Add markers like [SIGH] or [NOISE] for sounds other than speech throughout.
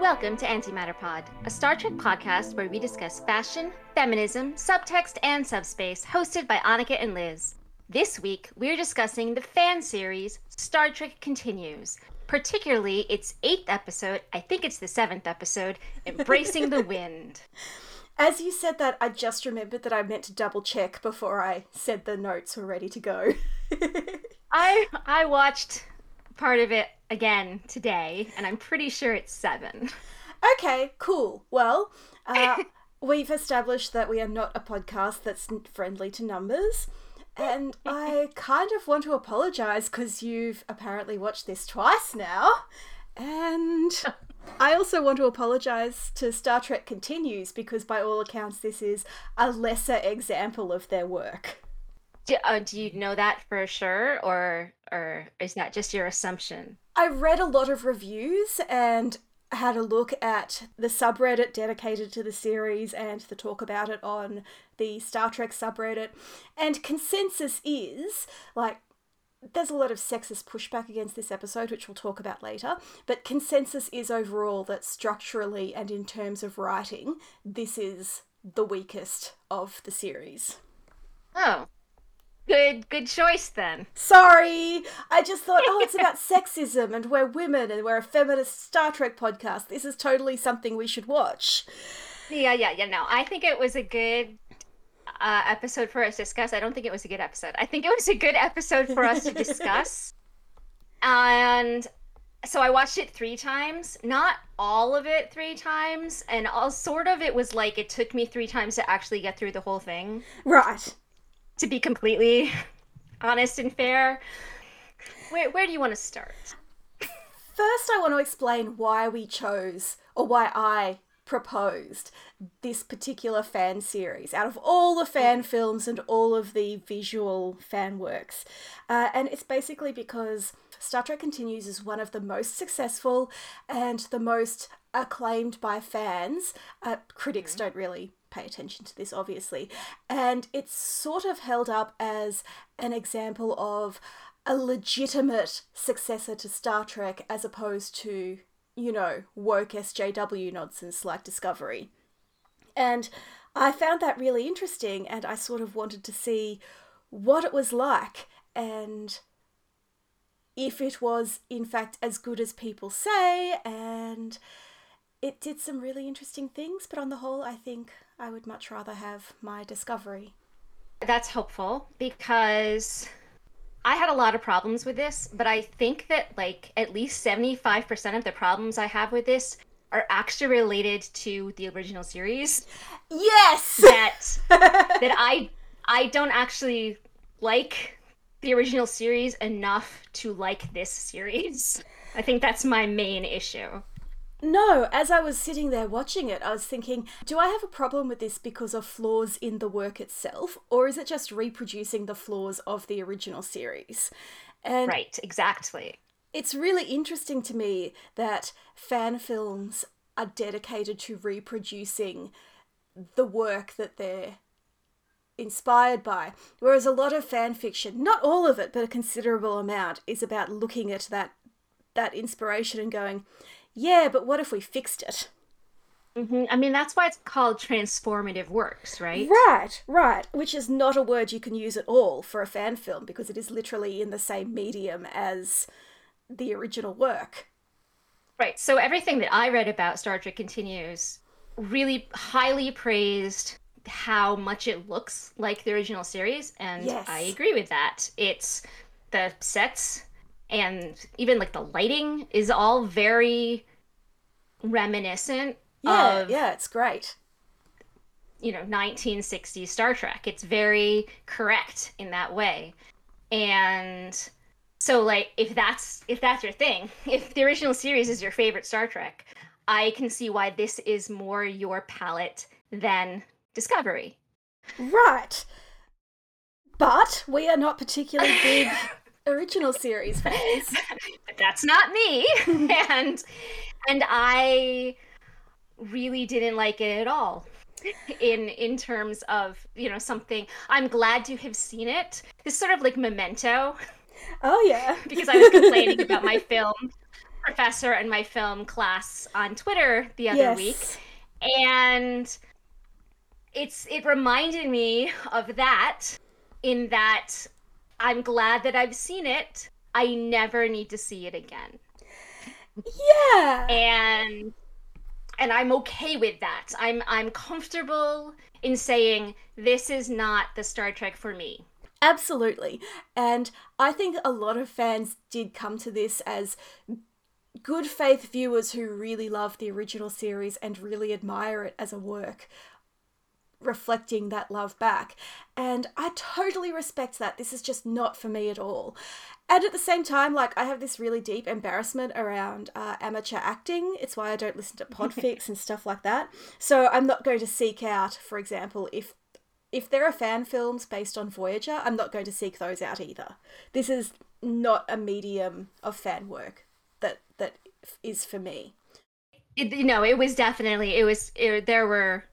Welcome to Antimatter Pod, a Star Trek podcast where we discuss fashion, feminism, subtext, and subspace, hosted by Annika and Liz. This week, we're discussing the fan series Star Trek Continues, particularly its eighth episode, I think it's the seventh episode, Embracing the Wind. [LAUGHS] As you said that, I just remembered that I meant to double check before I said the notes were ready to go. [LAUGHS] I I watched part of it again today, and I'm pretty sure it's seven. Okay, cool. Well, uh, [LAUGHS] we've established that we are not a podcast that's friendly to numbers. And I [LAUGHS] kind of want to apologize because you've apparently watched this twice now. And I also want to apologize to Star Trek Continues because, by all accounts, this is a lesser example of their work. Do, uh, do you know that for sure, or or is that just your assumption? I read a lot of reviews and had a look at the subreddit dedicated to the series and the talk about it on the Star Trek subreddit. And consensus is like there's a lot of sexist pushback against this episode, which we'll talk about later, but consensus is overall that structurally and in terms of writing, this is the weakest of the series. Oh, Good, good choice then. Sorry, I just thought, oh, it's about [LAUGHS] sexism and we're women and we're a feminist Star Trek podcast. This is totally something we should watch. Yeah, yeah, yeah. No, I think it was a good uh, episode for us to discuss. I don't think it was a good episode. I think it was a good episode for us to discuss. [LAUGHS] and so I watched it three times, not all of it three times, and all sort of it was like it took me three times to actually get through the whole thing. Right to be completely honest and fair, where, where do you want to start? First, I want to explain why we chose, or why I proposed this particular fan series out of all the fan films and all of the visual fan works. Uh, and it's basically because Star Trek Continues is one of the most successful and the most acclaimed by fans. Uh, critics mm-hmm. don't really pay attention to this, obviously. And it's sort of held up as an example of a legitimate successor to Star Trek as opposed to, you know, woke SJW nonsense like Discovery. And I found that really interesting, and I sort of wanted to see what it was like and if it was, in fact, as good as people say, and it did some really interesting things, but on the whole, I think I would much rather have my discovery. That's helpful because I had a lot of problems with this, but I think that like at least 75% of the problems I have with this are actually related to the original series. Yes. That [LAUGHS] that I I don't actually like the original series enough to like this series. I think that's my main issue. No, as I was sitting there watching it, I was thinking, do I have a problem with this because of flaws in the work itself, or is it just reproducing the flaws of the original series? And right, exactly. It's really interesting to me that fan films are dedicated to reproducing the work that they're inspired by. Whereas a lot of fan fiction, not all of it, but a considerable amount, is about looking at that that inspiration and going, yeah, but what if we fixed it? Mm-hmm. I mean, that's why it's called transformative works, right? Right, right. Which is not a word you can use at all for a fan film because it is literally in the same medium as the original work. Right. So everything that I read about Star Trek Continues really highly praised how much it looks like the original series, and yes. I agree with that. It's the sets and even like the lighting is all very reminiscent yeah, of yeah, it's great. You know, 1960s Star Trek. It's very correct in that way. And so like if that's if that's your thing, [LAUGHS] if the original series is your favorite Star Trek, I can see why this is more your palate than Discovery. Right. But we are not particularly [LAUGHS] big original series fans. [LAUGHS] That's not me. [LAUGHS] and and I really didn't like it at all in in terms of you know something i'm glad to have seen it it's sort of like memento Oh yeah. [LAUGHS] because I was complaining about my film professor and my film class on Twitter the other yes. week. And it's it reminded me of that in that I'm glad that I've seen it. I never need to see it again. Yeah. And and I'm okay with that. I'm I'm comfortable in saying this is not the Star Trek for me. Absolutely. And I think a lot of fans did come to this as good faith viewers who really love the original series and really admire it as a work reflecting that love back. And I totally respect that. This is just not for me at all. And at the same time, like, I have this really deep embarrassment around uh, amateur acting. It's why I don't listen to [LAUGHS] podfics and stuff like that. So I'm not going to seek out, for example, if if there are fan films based on Voyager, I'm not going to seek those out either. This is not a medium of fan work that that is for me. It, you know, it was definitely it was it, there were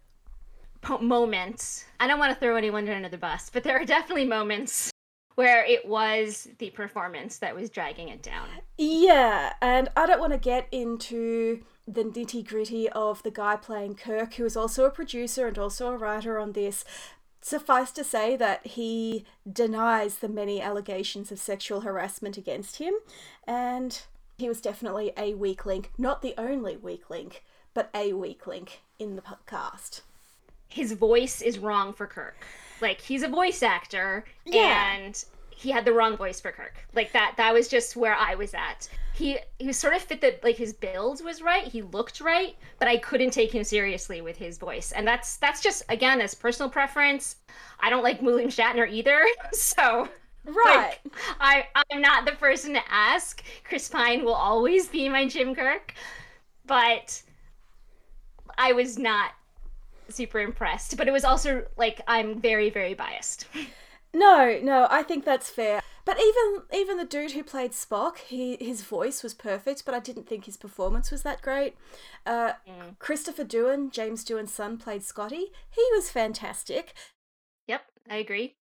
moments. I don't want to throw anyone under the bus, but there are definitely moments where it was the performance that was dragging it down. Yeah, and I don't want to get into the nitty gritty of the guy playing Kirk, who is also a producer and also a writer on this. Suffice to say that he denies the many allegations of sexual harassment against him, and he was definitely a weak link, not the only weak link, but a weak link in the cast. His voice is wrong for Kirk. Like he's a voice actor, yeah. and he had the wrong voice for Kirk. Like that. That was just where I was at he he was sort of fit that like his build was right he looked right but i couldn't take him seriously with his voice and that's that's just again as personal preference i don't like william shatner either [LAUGHS] so right like, i i'm not the person to ask chris pine will always be my jim kirk but i was not super impressed but it was also like i'm very very biased no no i think that's fair but even even the dude who played Spock, he his voice was perfect, but I didn't think his performance was that great. Uh, mm. Christopher Doohan, James Doohan's son, played Scotty. He was fantastic. Yep, I agree.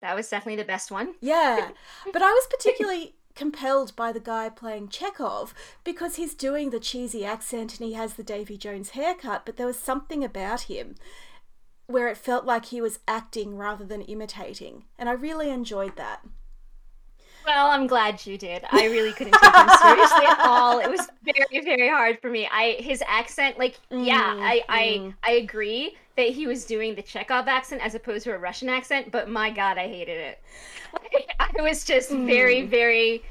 That was definitely the best one. Yeah, but I was particularly compelled by the guy playing Chekov because he's doing the cheesy accent and he has the Davy Jones haircut, but there was something about him where it felt like he was acting rather than imitating, and I really enjoyed that. Well, I'm glad you did. I really couldn't take him seriously at all. It was [LAUGHS] very, very hard for me. I his accent, like, mm, yeah, I, mm. I, I agree that he was doing the Chekov accent as opposed to a Russian accent, but my God, I hated it. Like, [LAUGHS] I was just mm. very, very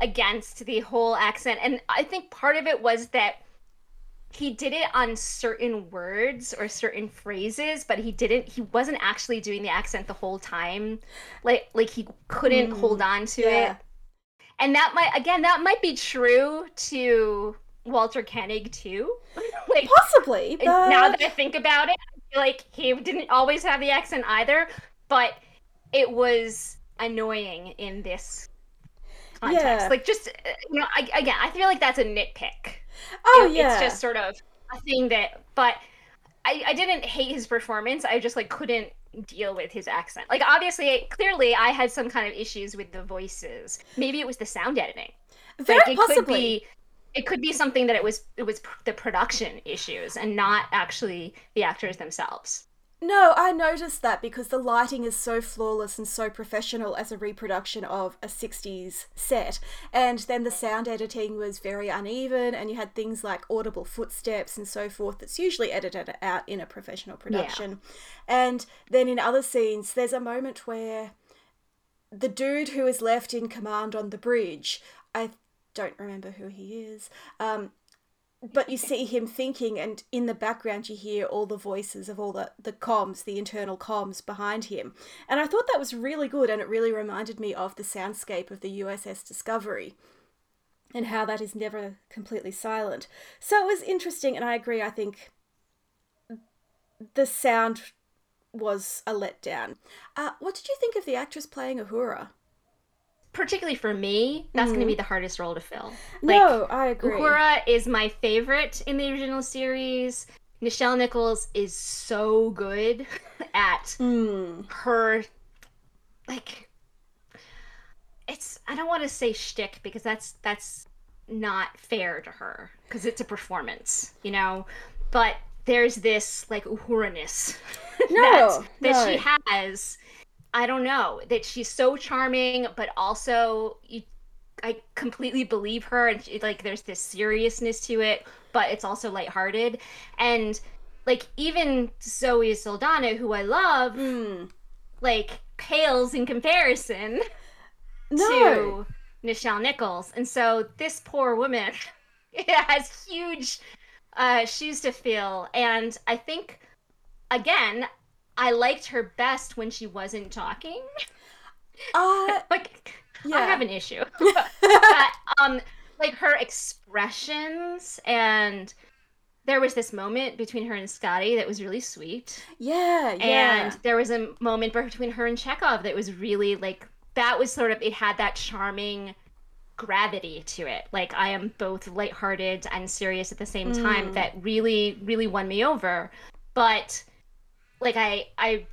against the whole accent, and I think part of it was that he did it on certain words or certain phrases but he didn't he wasn't actually doing the accent the whole time. Like like he couldn't mm, hold on to yeah. it and that might again that might be true to walter koenig too. [LAUGHS] Like possibly but... now that i think about it i feel like he didn't always have the accent either but it was annoying in this context. Yeah. like just you know I, again i feel like that's a nitpick Oh it, yeah. It's just sort of a thing that but I, I didn't hate his performance. I just like couldn't deal with his accent. Like obviously clearly I had some kind of issues with the voices. Maybe it was the sound editing. Very like, it possibly. Could be, it could be something that it was it was the production issues and not actually the actors themselves. No, I noticed that because the lighting is so flawless and so professional as a reproduction of a 60s set. And then the sound editing was very uneven, and you had things like audible footsteps and so forth that's usually edited out in a professional production. Yeah. And then in other scenes, there's a moment where the dude who is left in command on the bridge, I don't remember who he is, um, but you see him thinking and in the background you hear all the voices of all the, the comms the internal comms behind him. And i thought that was really good and it really reminded me of the soundscape of the uss discovery and how that is never completely silent. So it was interesting and i agree i think the sound was a letdown. Uh, what did you think of the actress playing uhura particularly for me, that's mm. going to be the hardest role to fill. Like, no, I agree. Uhura is my favorite in the original series. Nichelle Nichols is so good [LAUGHS] at mm. her, like, it's I don't want to say shtick because that's that's not fair to her because it's a performance, you know. But there's this like uhura-ness [LAUGHS] No, that, that she has. I don't know that she's so charming, but also you, I completely believe her, and she, like there's this seriousness to it, but it's also lighthearted, and like even Zoe Saldana, who I love, Mm. like pales in comparison No. to Nichelle Nichols. And so this poor woman [LAUGHS] has huge uh, shoes to fill. And I think, again, I liked her best when she wasn't talking. Uh, [LAUGHS] like, yeah. I have an issue. [LAUGHS] but, um, like her expressions and there was this moment between her and Scotty that was really sweet. yeah, yeah. And there was a moment between her and Chekov that was really like that was sort of it had that charming gravity to it. Like I am both lighthearted and serious at the same time Mm. that really really won me over. But like I I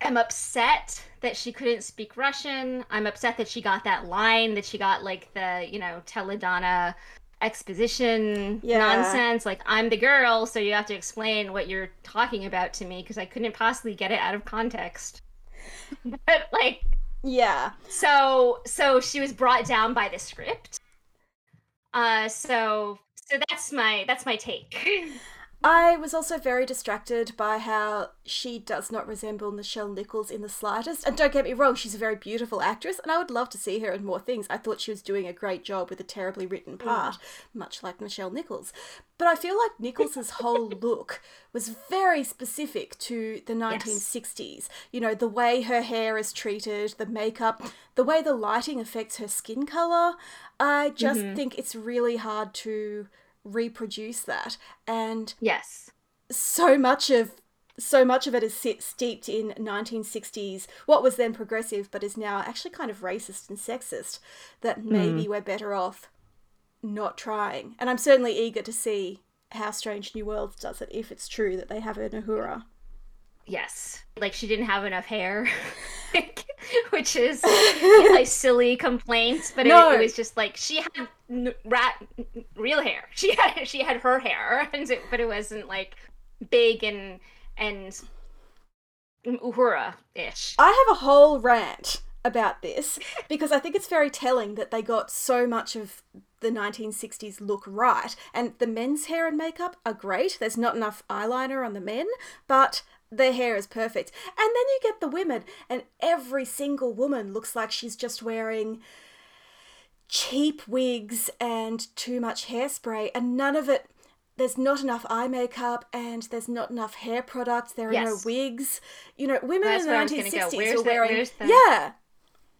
am upset that she couldn't speak Russian. I'm upset that she got that line that she got like the, you know, Teledana exposition Yeah. nonsense like i'm the girl so you have to explain what you're talking about to me because i couldn't possibly get it out of context [LAUGHS] but like yeah. so so she was brought down by the script uh so so that's my that's my take [LAUGHS] I was also very distracted by how she does not resemble Nichelle Nichols in the slightest. And don't get me wrong, she's a very beautiful actress, and I would love to see her in more things. I thought she was doing a great job with a terribly written mm. part, much like Nichelle Nichols. But I feel like Nichols's whole [LAUGHS] look was very specific to the 1960s. You know, the way her hair is treated, the makeup, the way the lighting affects her skin color. I just mm-hmm. think it's really hard to reproduce that. And yes. so much of so much of it is steeped in 1960s what was then progressive but is now actually kind of racist and sexist that hmm. maybe we're better off not trying. And i'm certainly eager to see how strange new worlds does it if it's true that they have an Uhura yes. Like she didn't have enough hair [LAUGHS] [LAUGHS] which is [LAUGHS] a silly complaint but No. it, it was just like she had n- rat real hair [LAUGHS] she had she had her hair and it, but it wasn't like big and and uhura ish I have a whole rant about this because I think it's very telling that they got so much of the 1960s look right. And the men's hair and makeup are great. There's not enough eyeliner on the men, but their hair is perfect. And then you get the women, and every single woman looks like she's just wearing cheap wigs and too much hairspray, and none of it. There's not enough eye makeup and there's not enough hair products. There are no wigs. You know, women That's in the where I was gonna go. 1960s Where's were wearing. the- Yeah,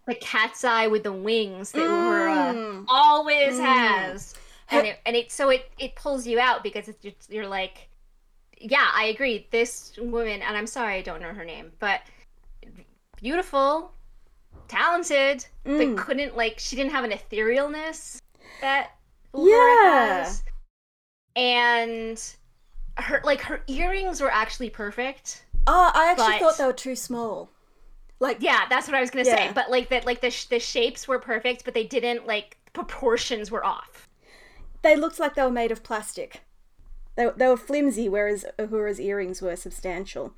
the cat's eye with the wings that uhura Mm. always Mm. has and it and it so it it pulls you out because you're like yeah i agree this woman and i'm sorry i don't know her name but beautiful talented Mm. but couldn't like she didn't have an etherealness that Uhura Yeah. has and her like her earrings were actually perfect Oh, I actually But- thought they were too small. Like, yeah that's what i was gonna say but like that like the, sh- the shapes were perfect but they didn't like proportions were off they looked like they were made of plastic. They, they were flimsy, whereas Uhura's earrings were substantial.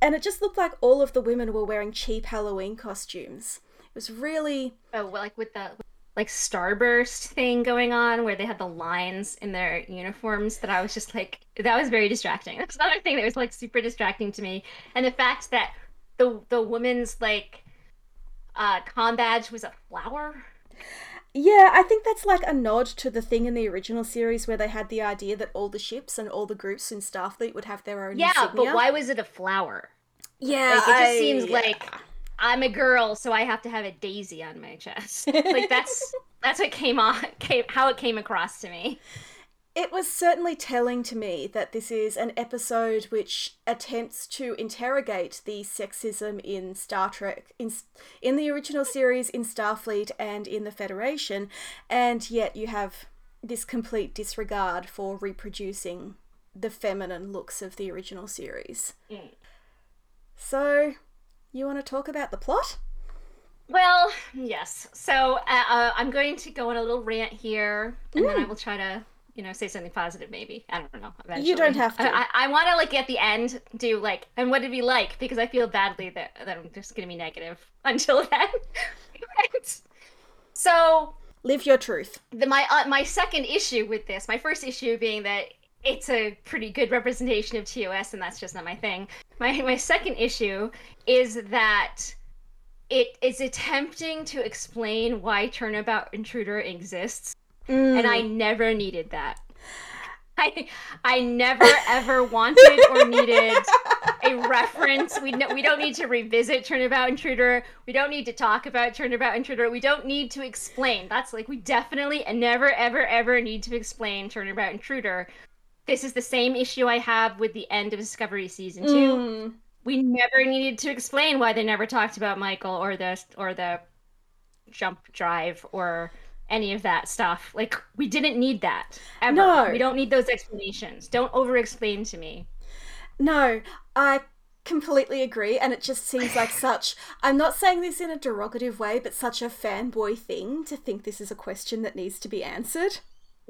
And it just looked like all of the women were wearing cheap Halloween costumes. It was really. Oh, well, like with the like starburst thing going on where they had the lines in their uniforms that I was just like that was very distracting. That's another thing that was like super distracting to me. And the fact that the the woman's like uh com badge was a flower. Yeah, I think that's like a nod to the thing in the original series where they had the idea that all the ships and all the groups in Starfleet would have their own Yeah, insignia. but why was it a flower? Yeah, Like it just I- seems yeah. like I'm a girl, so I have to have a daisy on my chest. Like that's [LAUGHS] that's what came on came how it came across to me. It was certainly telling to me that this is an episode which attempts to interrogate the sexism in Star Trek, in, in the original series, in Starfleet, and in the Federation, and yet you have this complete disregard for reproducing the feminine looks of the original series. Mm. So, you want to talk about the plot? Well, yes. So uh, uh, I'm going to go on a little rant here, and mm. then I will try to, you know, say something positive. Maybe I don't know. Eventually. You don't have to. I, I, want to like at the end do like, and what did we like? Because I feel badly that that I'm just gonna be negative [LAUGHS] until then. so live your truth. The, my uh, my second issue with this, my first issue being that it's a pretty good representation of TOS, and that's just not my thing. My my second issue is that it is attempting to explain why Turnabout Intruder exists, mm. and I never needed that. [LAUGHS] I I never ever wanted or needed a reference. We no, we don't need to revisit Turnabout Intruder. We don't need to talk about Turnabout Intruder. We don't need to explain. That's like we definitely and never ever ever need to explain Turnabout Intruder. This is the same issue I have with the end of Discovery season 2. Mm we never needed to explain why they never talked about Michael or the or the jump drive or any of that stuff. Like we didn't need that ever. No. We don't need those explanations. Don't over explain to me. No, I completely agree and it just seems like [SIGHS] such I'm not saying this in a derogative way, but such a fanboy thing to think this is a question that needs to be answered.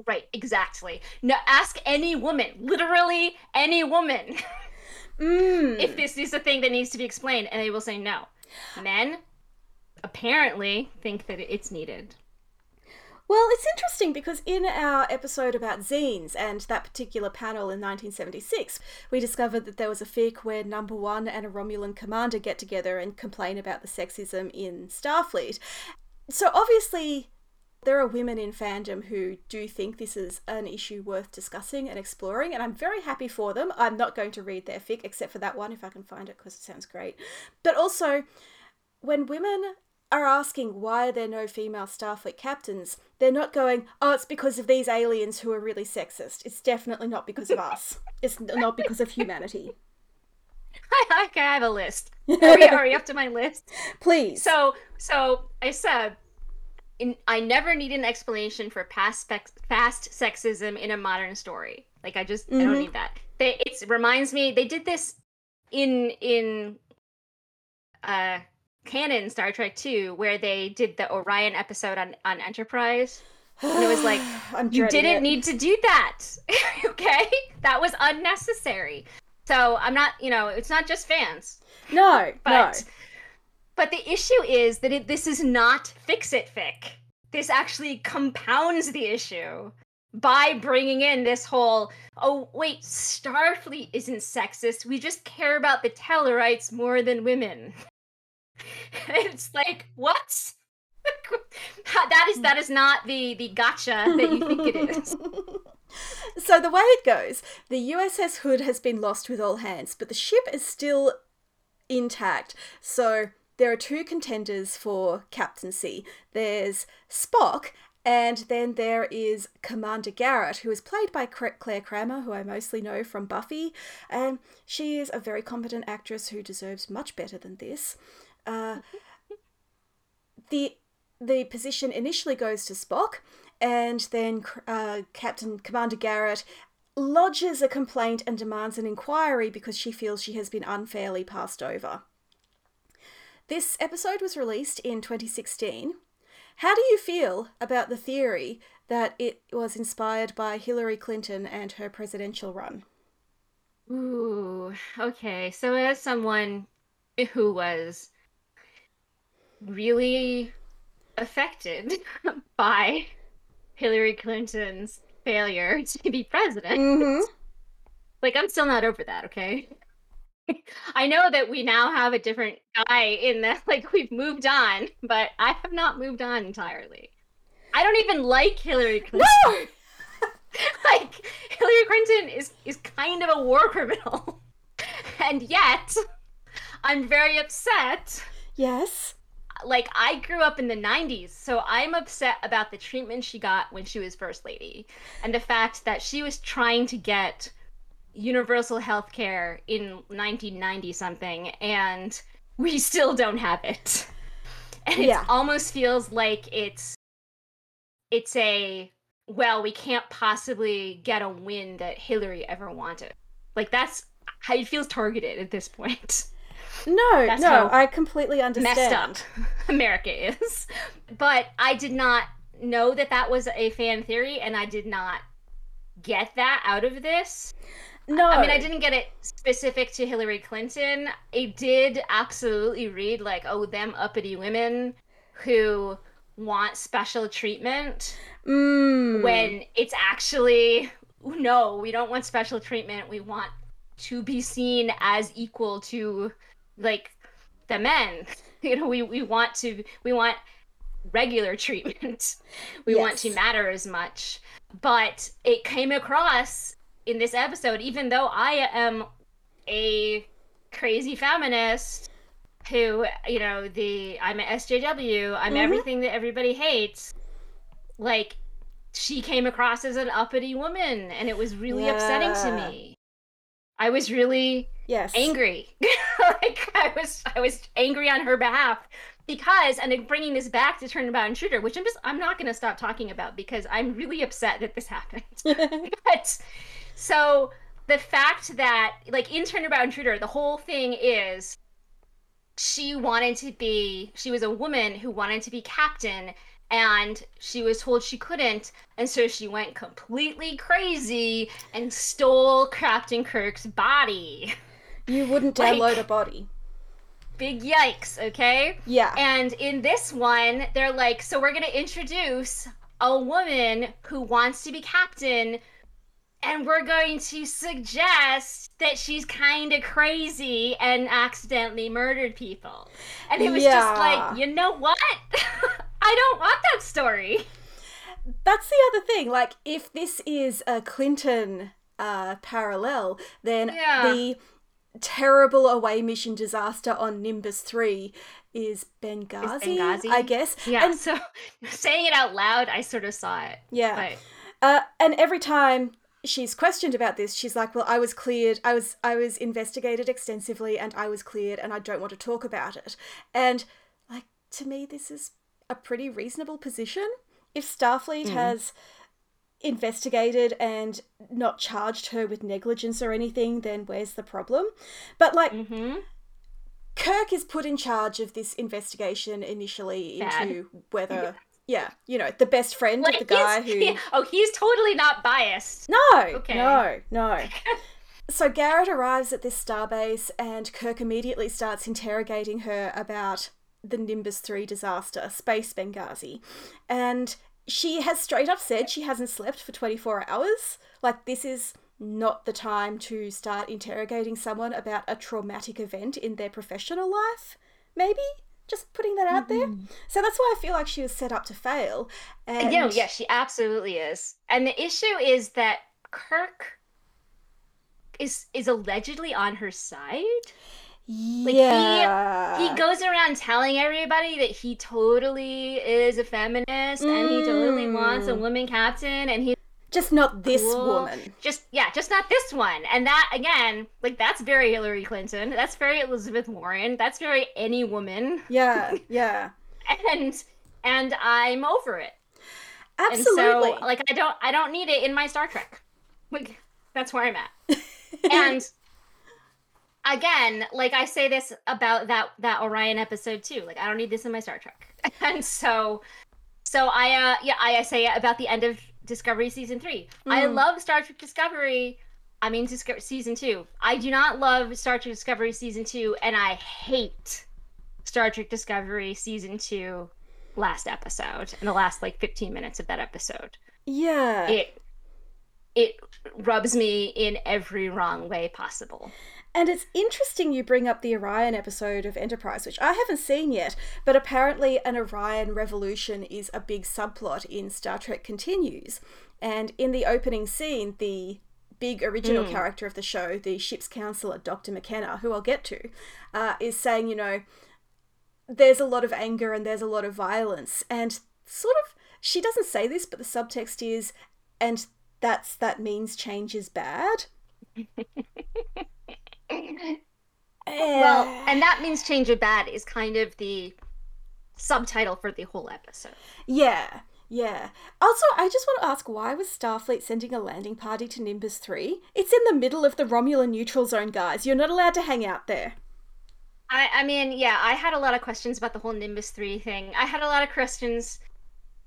Right, exactly. Now ask any woman, literally any woman. [LAUGHS] mm. if this is a thing that needs to be explained, and they will say no. Men apparently think that it's needed. Well, it's interesting because in our episode about zines and that particular panel in 1976, we discovered that there was a fic where Number One and a Romulan commander get together and complain about the sexism in Starfleet. So obviously, there are women in fandom who do think this is an issue worth discussing and exploring, and I'm very happy for them. I'm not going to read their fic except for that one if I can find it because it sounds great. But also, when women are asking why are there no female Starfleet captains, they're not going, oh, it's because of these aliens who are really sexist. It's definitely not because of us. It's not because of humanity. [LAUGHS] okay, I have a list. Are we, are we up to my list? [LAUGHS] Please. So, so I said in, I never need an explanation for past spec- past sexism in a modern story. Like I just mm-hmm. I don't mm-hmm. need that. They it reminds me they did this in in uh canon Star Trek 2 where they did the Orion episode on on Enterprise. And it was like [SIGHS] you didn't it. need to do that. [LAUGHS] okay? That was unnecessary. So I'm not, you know, it's not just fans. No, but no. But the issue is that it, this is not fix it fic. This actually compounds the issue by bringing in this whole oh wait starfleet isn't sexist we just care about the tellarites more than women [LAUGHS] [LAUGHS] it's like what [LAUGHS] that is that is not the the gotcha that you think it is [LAUGHS] so the way it goes the uss hood has been lost with all hands but the ship is still intact so there are two contenders for captaincy. There's Spock, and then there is Commander Garrett, who is played by Clare Kramer, who I mostly know from Buffy. And she is a very competent actress who deserves much better than this. Uh, the the position initially goes to Spock, and then uh, Captain Commander Garrett lodges a complaint and demands an inquiry because she feels she has been unfairly passed over. This episode was released in 2016. How do you feel about the theory that it was inspired by Hillary Clinton and her presidential run? Ooh, okay. So, as someone who was really affected [LAUGHS] by Hillary Clinton's failure [LAUGHS] to be president, mm-hmm. like, I'm still not over that, okay? [LAUGHS] I know that we now have a different guy in the like we've moved on, but I have not moved on entirely. I don't even like Hillary Clinton. No! like Hillary Clinton is is kind of a war criminal. and yet I'm very upset. Yes. Like I grew up in the 90s, so I'm upset about the treatment she got when she was first lady and the fact that she was trying to get universal health care in 1990 something and we still don't have it. And yeah. it almost feels like it's it's a well we can't possibly get a win that hillary ever wanted. Like that's how it feels targeted at this point No, That's no, I completely understand. messed up [LAUGHS] America is. But I did not know that that was a fan theory, and I did not get that out of this. No, I mean, I didn't get it specific to Hillary Clinton. It did absolutely read like, oh, them uppity women who want special treatment Mm. when it's actually no, we don't want special treatment. We want to be seen as equal to like the men. [LAUGHS] You know, we, we want to we want regular treatment. [LAUGHS] we want to matter as much. But it came across in this episode, even though I am a crazy feminist who, you know, the I'm a SJW, I'm Mhm. everything that everybody hates. Like she came across as an uppity woman and it was really upsetting to me. I was really yes, angry. [LAUGHS] like I was I was angry on her behalf because and then bringing this back to Turnabout Intruder, which I'm just I'm not going to stop talking about because I'm really upset that this [LAUGHS] happened. [LAUGHS] but so the fact that like in Turnabout Intruder, the whole thing is she wanted to be she was a woman who wanted to be captain and she was told she couldn't and so she went completely crazy and stole captain kirk's body. You wouldn't [LAUGHS] Like- download a body. big yikes okay? Yeah, and in this one they're like so we're going to introduce a woman who wants to be captain and we're going to suggest that she's kind of crazy and accidentally murdered people and it was just like you know what [LAUGHS] i don't want that story that's the other thing. Like, if this is a Clinton uh, parallel, then Yeah. the terrible away mission disaster on Nimbus Three is Benghazi, Benghazi? I guess. yeah And so [LAUGHS] saying it out loud i sort of saw it yeah, but Uh, and every time she's questioned about this, she's like, "Well, I was cleared. I was I was investigated extensively, and I was cleared, and I don't want to talk about it." And like to me, this is a pretty reasonable position. If Starfleet Mm. has investigated and not charged her with negligence or anything, then where's the problem? But like. hmm Kirk is put in charge of this investigation initially Bad. into whether, yeah, you know, the best friend like of the guy who. he- [LAUGHS] oh he's totally not biased No, Okay. no, no. so Garrett arrives at this starbase, and Kirk immediately starts interrogating her about the Nimbus 3 disaster, Space Benghazi. And she has straight up said she hasn't slept for 24 hours. Like, this is not the time to start interrogating someone about a traumatic event in their professional life, maybe? Just putting that out there. So that's why I feel like she was set up to fail. And No, yeah, she absolutely is. And the issue is that Kirk is is allegedly on her side. he- yeah. He he goes around telling everybody that he totally is a feminist and he totally wants a Mm. woman captain and he Just not this cool. woman. Just yeah, just not this one. And that again, like that's very Hillary Clinton. That's very Elizabeth Warren. That's very any woman. Yeah, [LAUGHS] yeah. And and I'm over it. Absolutely. And so like I don't I don't need it in my Star Trek. Like that's where I'm at. [LAUGHS] and again, like I say this about that that Orion episode too. Like I don't need this in my Star Trek. [LAUGHS] And so so I uh yeah, I, I say it about the end of Discovery season 3. I Mm. love Star Trek Discovery. I mean Discovery season 2. I do not love Star Trek Discovery season 2 and I hate Star Trek Discovery season 2 last episode and the last like 15 minutes of that episode yeah. it it rubs me in every wrong way possible. And it's interesting you bring up the Orion episode of Enterprise, which I haven't seen yet, but apparently an Orion revolution is a big subplot in Star Trek Continues. And in the opening scene, the big original Mm. character of the show, the ship's counselor, Dr. McKenna, who I'll get to, uh, is saying, you know, there's a lot of anger and there's a lot of violence. And sort of, she doesn't say this, but the subtext is, and that's that means change is bad. [LAUGHS] Well, Eh. and that means change of bad is kind of the subtitle for the whole episode. Yeah, yeah. Also, I just want to ask why was Starfleet sending a landing party to Nimbus 3? It's in the middle of the Romulan neutral zone, guys. You're not allowed to hang out there. I, I mean, yeah, I had a lot of questions about the whole Nimbus 3 thing. I had a lot of questions.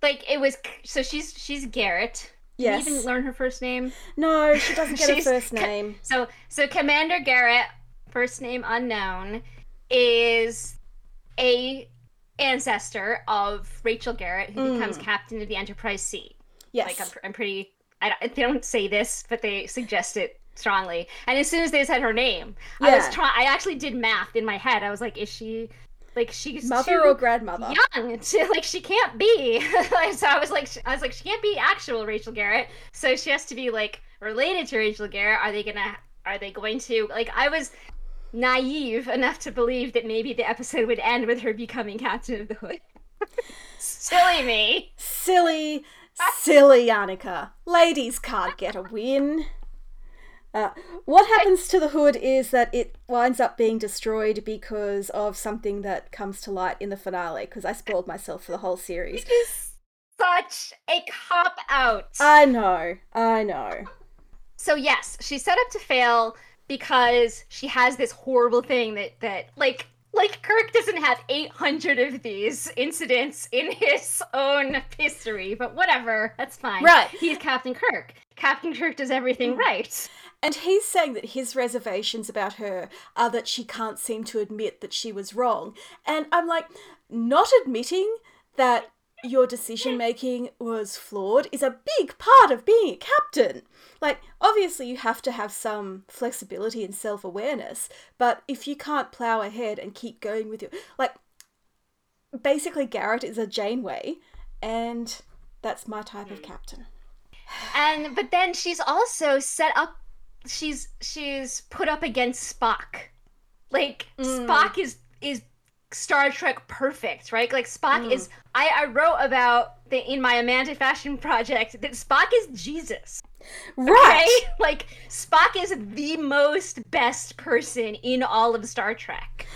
Like, it was. So she's she's Garrett. Yes. Did you even learn her first name? No, she doesn't [LAUGHS] get a first name. So so Commander Garrett, first name unknown, is a ancestor of Rachel Garrett, who becomes Mm. captain of the Enterprise C. Yes. Like I'm, I'm pretty. I don't, they don't say this, but they suggest it strongly. And as soon as they said her name, I was trying. I actually did math in my head. I was like, is she like she's Mother or grandmother? young [LAUGHS] to like she can't be [LAUGHS] so i was like i was like she can't be actual rachel garrett so she has to be like related to rachel garrett are they gonna are they going to like i was naive enough to believe that maybe the episode would end with her becoming captain of the hood [LAUGHS] silly me Silly, silly Annika. Ladies can't get a win. Uh, what happens to the hood is that it winds up being destroyed because of something that comes to light in the finale. Because I spoiled myself for the whole series. it is such a cop out I know, I know. [LAUGHS] So yes, she's set up to fail because she has this horrible thing that that like like Kirk doesn't have 800 of these incidents in his own history, but whatever, that's fine. Right. He's Captain Kirk. Captain Kirk does everything mm-hmm. right. And he's saying that his reservations about her are that she can't seem to admit that she was wrong. And I'm like, not admitting that your decision making was flawed is a big part of being a captain. Like, obviously, you have to have some flexibility and self awareness, but if you can't plow ahead and keep going with your. Like, basically, Garrett is a Janeway, and that's my type of captain. And but then she's also set up she's she's put up against Spock. Like Mm. Spock is is Star Trek perfect, right? Like Spock mm. is I, I wrote about the in my Amanda Fashion project that Spock is Jesus. Right! Okay? [LAUGHS] Like Spock is the most best person in all of Star Trek.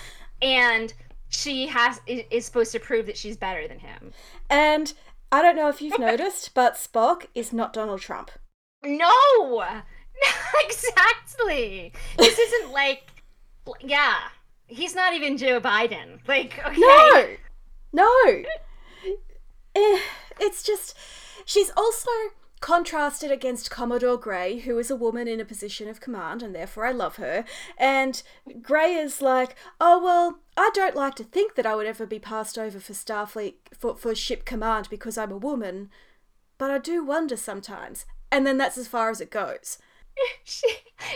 And she has is supposed to prove that she's better than him. And I don't know if you've noticed, but Spock is not Donald Trump. No, [LAUGHS] exactly. This isn't like, yeah, he's not even Joe Biden. Like, [LAUGHS] okay. No! No! Eh, It's just. She's also contrasted against Commodore Grey, who is a woman in a position of command, and therefore I love her. And Grey is like, oh, well, I don't like to think that I would ever be passed over for Starfleet, for, for ship command because I'm a woman, but I do wonder sometimes. And then that's as far as it goes. [LAUGHS] She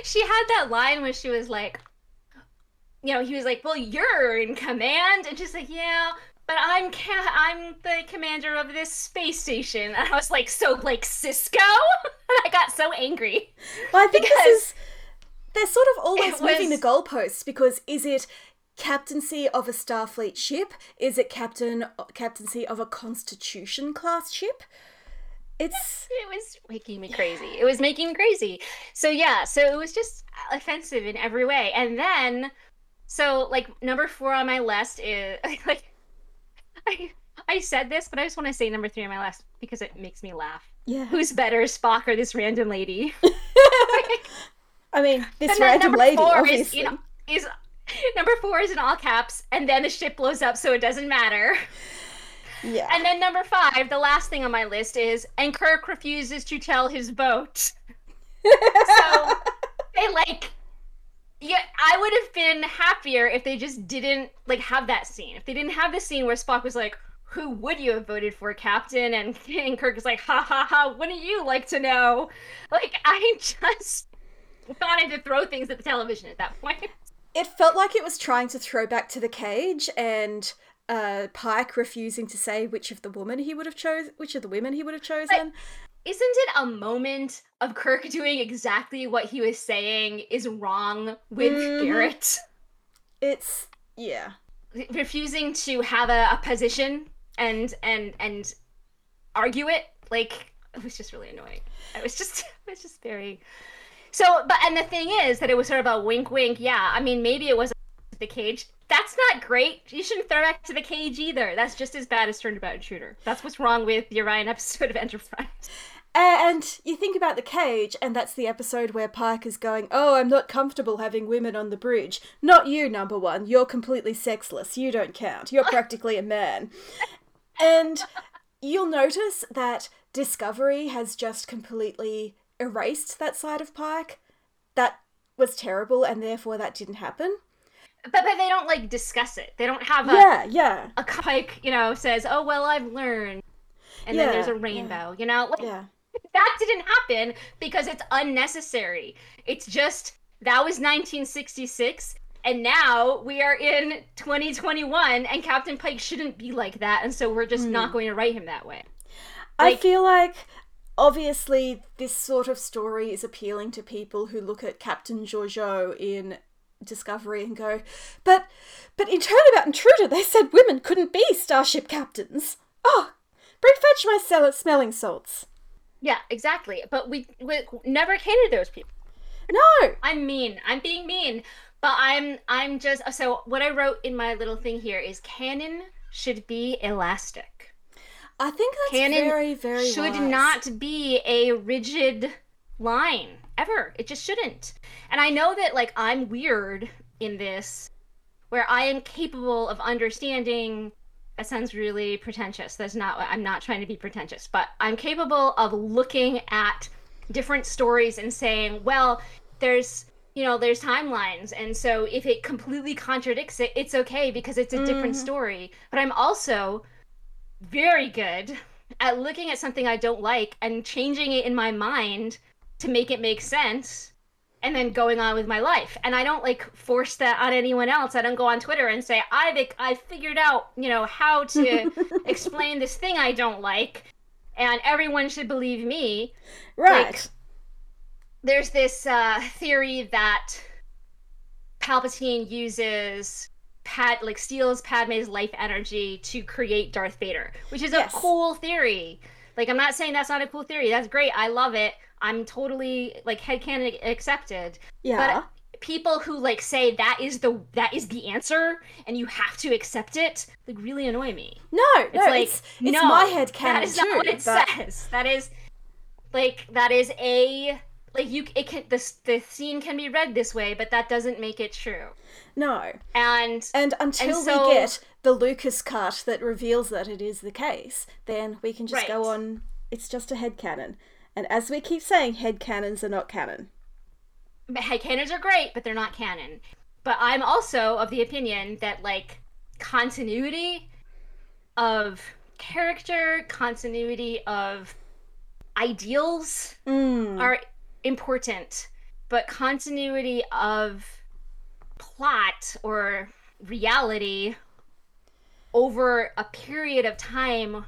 she had that line where she was like, you know, he was like, "Well, you're in command," and she's like, "Yeah." But I'm ca- I'm the commander of this space station. And I was like, so like Sisko? [LAUGHS] and I got so angry. Well, I think Because this is. They're sort of always it moving the goalposts because is it captaincy of a Starfleet ship? Is it captain captaincy of a Constitution class ship? It's [LAUGHS] It was making me crazy. It was making me crazy. So yeah, so it was just offensive in every way. And then, so like number four on my list is [LAUGHS] like, I I said this, but I just want to say number three on my list because it makes me laugh. yeah. Who's better, Spock or this random lady? [LAUGHS] [LAUGHS] I mean, this And random lady, obviously. Is, in, is number four is in all caps, and then the ship blows up, so it doesn't matter. yeah. And then number five, the last thing on my list is, and Kirk refuses to tell his boat. so they like yeah i would have been happier if they just didn't like have that scene. If they didn't have the scene where spock was like who would you have voted for captain? And, [LAUGHS] and kirk is like ha ha ha wouldn't you like to know? Like i [LAUGHS] just wanted to throw things at the television at that point. It felt like it was trying to throw back to the cage and uh, Pike refusing to say which of the woman he would have chose, which of the women he would have chosen. Isn't it a moment of kirk [LAUGHS] doing exactly what he was saying is wrong with Mhm. garrett It's yeah. refusing to have a, a position and and and argue it like it was just really annoying it was just [LAUGHS] it was just very so but and the thing is that it was sort of a wink wink yeah i mean maybe it was the cage that's not great you shouldn't throw back to the cage either that's just as bad as turnabout intruder that's what's wrong with the orion episode of enterprise uh, And you think about the cage, and that's the episode where Pike is going, Oh, I'm not comfortable having women on the bridge. Not you, number one. You're completely sexless. You don't count. You're [LAUGHS] practically a man. And you'll notice that Discovery has just completely erased that side of Pike. That was terrible, and therefore that didn't happen. But, but they don't like discuss it. They don't have a Yeah, yeah. a Pike, you know, says, "Oh well, I've learned," and Yeah, then there's a yeah. rainbow. You know, like, Yeah. that didn't happen because it's unnecessary. It's just that was 1966 and now we are in 2021 and Captain Pike shouldn't be like that and so we're just not hmm. going to write him that way. I feel like obviously this sort of story is appealing to people who look at Captain Georgiou in Discovery and go, but but in Turnabout Intruder they said women couldn't be starship captains. Oh, bring fetch my sell- smelling salts. Yeah, exactly. But we, we never catered to those people. No. I'm mean. I'm being mean. But I'm I'm just so what I wrote in my little thing here is canon should be elastic. I think that's Canon very very should wise. not be a rigid line ever. It just shouldn't. And I know that like I'm weird in this where I am capable of understanding that sounds really pretentious. That's not what I'm not trying to be pretentious, but I'm capable of looking at different stories and saying, well, there's you know, there's timelines, and so if it completely contradicts it, it's okay because it's a different mm-hmm. story. But I'm also very good at looking at something I don't like and changing it in my mind to make it make sense and then going on with my life. And I don't like force that on anyone else. I don't go on Twitter and say, I think I figured out, you know, how to [LAUGHS] explain this thing I don't like and everyone should believe me. right. like- There's this uh, theory that Palpatine uses Pad like steals Padme's life energy to create Darth Vader, which is a cool theory. Like I'm not saying that's not a cool theory. That's great. I love it. I'm totally like headcanon accepted. yeah. But people who like say that is the that is the answer and you have to accept it, like really annoy me. no, It's no, like it's it's no, my head canon That is too. not what it but- says. That is like that is a like you it can the the scene can be read this way, but that doesn't make it true. No. And And until so- we get the Lucas cut that reveals that it is the case, then we can just go on. It's just a head headcanon. And as we keep saying, head headcanons are not canon. Head headcanons are great, but they're not canon. But I'm also of the opinion that like continuity of character, continuity of ideals Mm. are important, but continuity of plot or reality over a period of time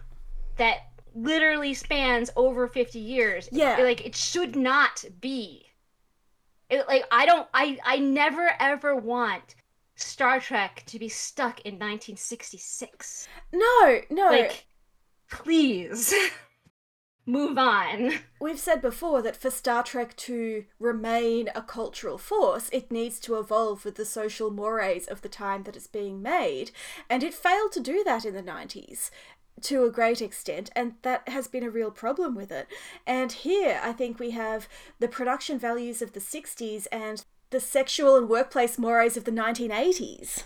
that literally spans over 50 years Yeah. like it should not be it, like i don't i i never ever want star trek to be stuck in 1966 No, no. like please [LAUGHS] move on [LAUGHS] We've said before that for Star Trek to remain a cultural force, it needs to evolve with the social mores of the time that it's being made. And it failed to do that in the 90s to a great extent, and that has been a real problem with it. And here, I think we have the production values of the 60s and the sexual and workplace mores of the 1980s.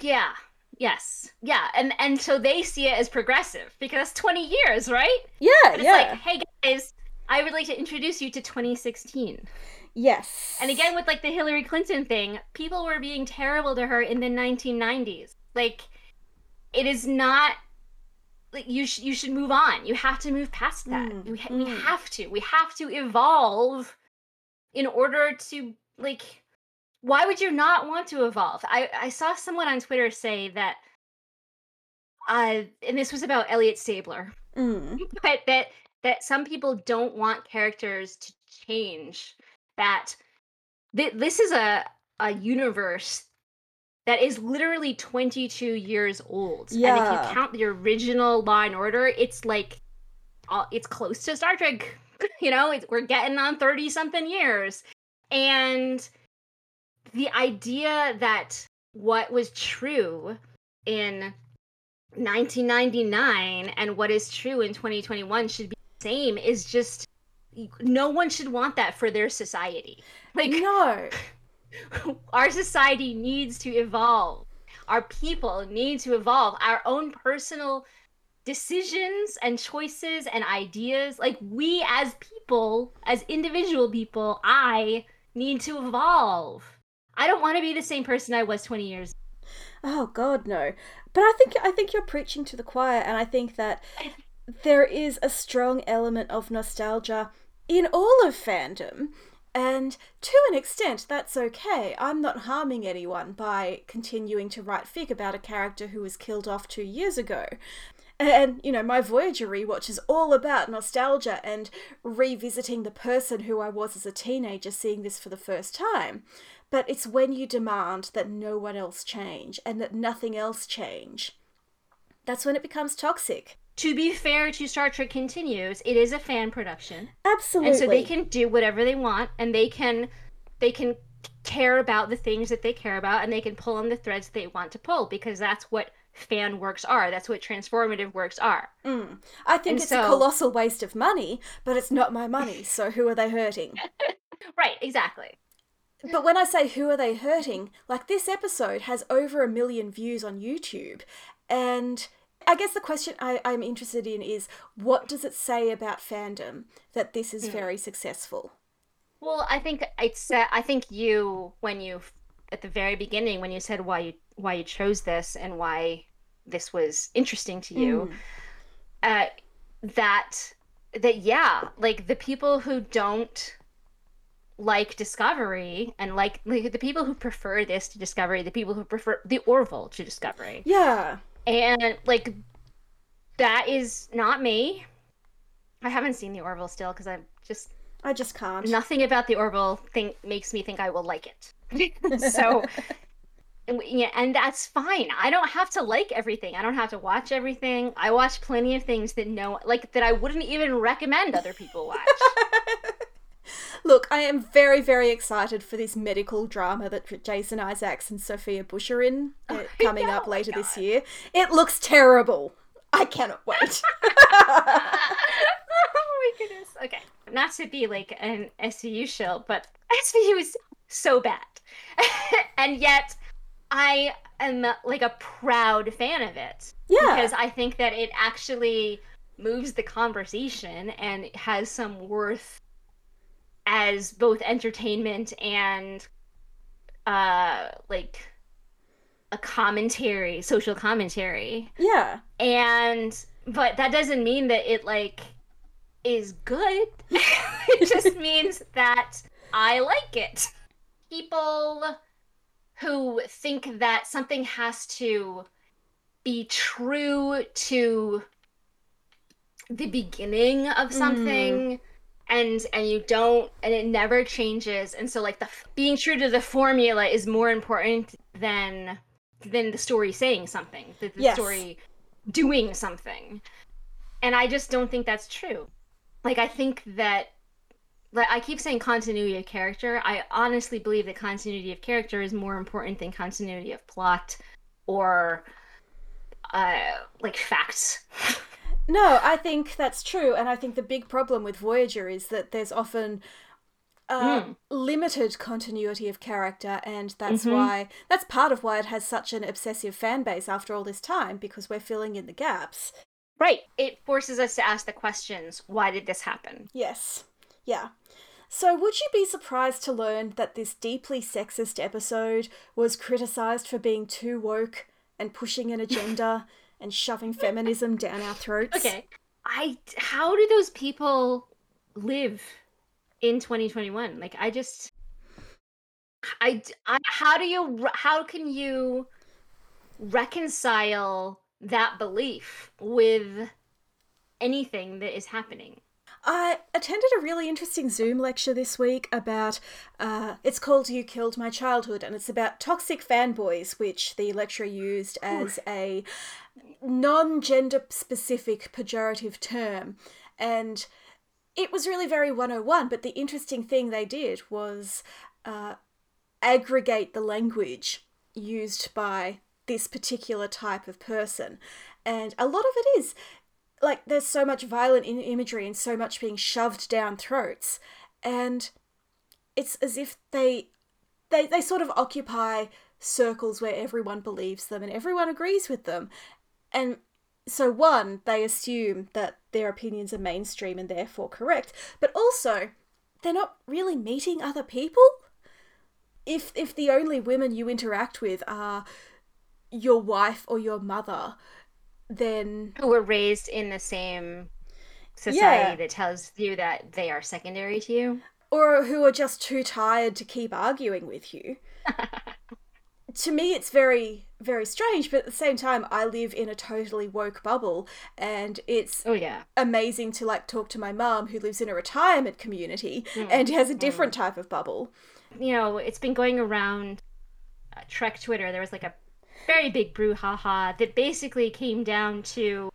Yeah. Yes. Yeah. And and so they see it as progressive because that's 20 years, right? Yeah, But it's yeah. like, hey guys, I would like to introduce you to 2016. yes. And again with like the Hillary Clinton thing, people were being terrible to her in the 1990s. Like it is not like you sh- you should move on. You have to move past that. Mm, we, ha- we mm. have to. We have to evolve in order to like why would you not want to evolve? I, I saw someone on Twitter say that, uh, and this was about Elliot Stabler, Mm. but that that some people don't want characters to change. That th- this is a a universe that is literally 22 years old. And if you count the original Law and Order, it's like uh, it's close to Star Trek. [LAUGHS] you know, it's, we're getting on 30 something years. And the idea that what was true in 1999 and what is true in 2021 should be the same is just no one should want that for their society. Like no. [LAUGHS] our society needs to evolve. Our people need to evolve. Our own personal decisions and choices and ideas, like we as people, as individual people, I need to evolve. I don't want to be the same person I was 20 years. Ago. Oh god no. But I think I think you're preaching to the choir and I think that there is a strong element of nostalgia in all of fandom. And to an extent, that's okay. I'm not harming anyone by continuing to write fic about a character who was killed off two years ago. And, you know, my Voyager rewatch is all about nostalgia and revisiting the person who I was as a teenager seeing this for the first time. But it's when you demand that no one else change and that nothing else change. That's when it becomes toxic. To be fair to Star Trek Continues, it is a fan production. Absolutely. And so they can do whatever they want and they can they can care about the things that they care about and they can pull on the threads they want to pull because that's what fan works are. That's what transformative works are. Mm. I think and it's so... a colossal waste of money, but it's not my money, so who are they hurting? [LAUGHS] right, exactly. But when I say who are they hurting, like this episode has over a million views on YouTube, and I guess the question I, am interested in is what does it say about fandom that this is mm. very successful? Well, I think it's. Uh, I think you when you at the very beginning when you said why you why you chose this and why this was interesting to you, mm. uh, that that yeah, like the people who don't like Discovery and like like the people who prefer this to Discovery, the people who prefer the Orville to Discovery. Yeah. And like that is not me. I haven't seen the Orville still because I'm just I just can't. Nothing about the Orville thing makes me think I will like it. [LAUGHS] so yeah, and that's fine. I don't have to like everything. I don't have to watch everything. I watch plenty of things that no like that I wouldn't even recommend other people watch. [LAUGHS] Look, I am very, very excited for this medical drama that Jason Isaacs and Sophia Bush are in uh, coming up oh later this year. It looks terrible. I cannot wait. [LAUGHS] [LAUGHS] oh my goodness. Okay. Not to be like an SVU shill, but [LAUGHS] SVU is so bad. and yet I am like a proud fan of it. Yeah. Because I think that it actually moves the conversation and has some worth as both entertainment and uh like a commentary, social commentary. Yeah. And but that doesn't mean that it like is good. [LAUGHS] it just [LAUGHS] means that I like it. People who think that something has to be true to the beginning of something mm. And and you don't and it never changes and so like the being true to the formula is more important than than the story saying something the, the yes. story doing something and i just don't think that's true like i think that like I keep saying continuity of character. I honestly believe that continuity of character is more important than continuity of plot or uh, like facts. [LAUGHS] no, I think that's true, and I think the big problem with Voyager is that there's often uh, mm. limited continuity of character, and that's mm-hmm. why that's part of why it has such an obsessive fan base after all this time because we're filling in the gaps. Right. It forces us to ask the questions: Why did this happen? Yes. Yeah. So, would you be surprised to learn that this deeply sexist episode was criticised for being too woke and pushing an agenda [LAUGHS] and shoving feminism down our throats? Okay. I how do those people live in 2021? Like I just I, I how do you how can you reconcile that belief with anything that is happening? I attended a really interesting Zoom lecture this week about, uh, it's called You Killed My Childhood, and it's about toxic fanboys, which the lecturer used as a non gender specific pejorative term. And it was really very 101, but the interesting thing they did was uh, aggregate the language used by this particular type of person. And a lot of it is like there's so much violent imagery and so much being shoved down throats and it's as if they they they sort of occupy circles where everyone believes them and everyone agrees with them and so one they assume that their opinions are mainstream and therefore correct but also they're not really meeting other people if if the only women you interact with are your wife or your mother then Who were raised in the same society Yeah. that tells you that they are secondary to you. or who are just too tired to keep arguing with you. [LAUGHS] to me, it's very, very strange, but at the same time, I live in a totally woke bubble, and it's Oh yeah. amazing to like talk to my mum who lives in a retirement community and has a different type of bubble. you know, it's been going around uh, Trek Twitter. There was like a very big brouhaha that basically came down to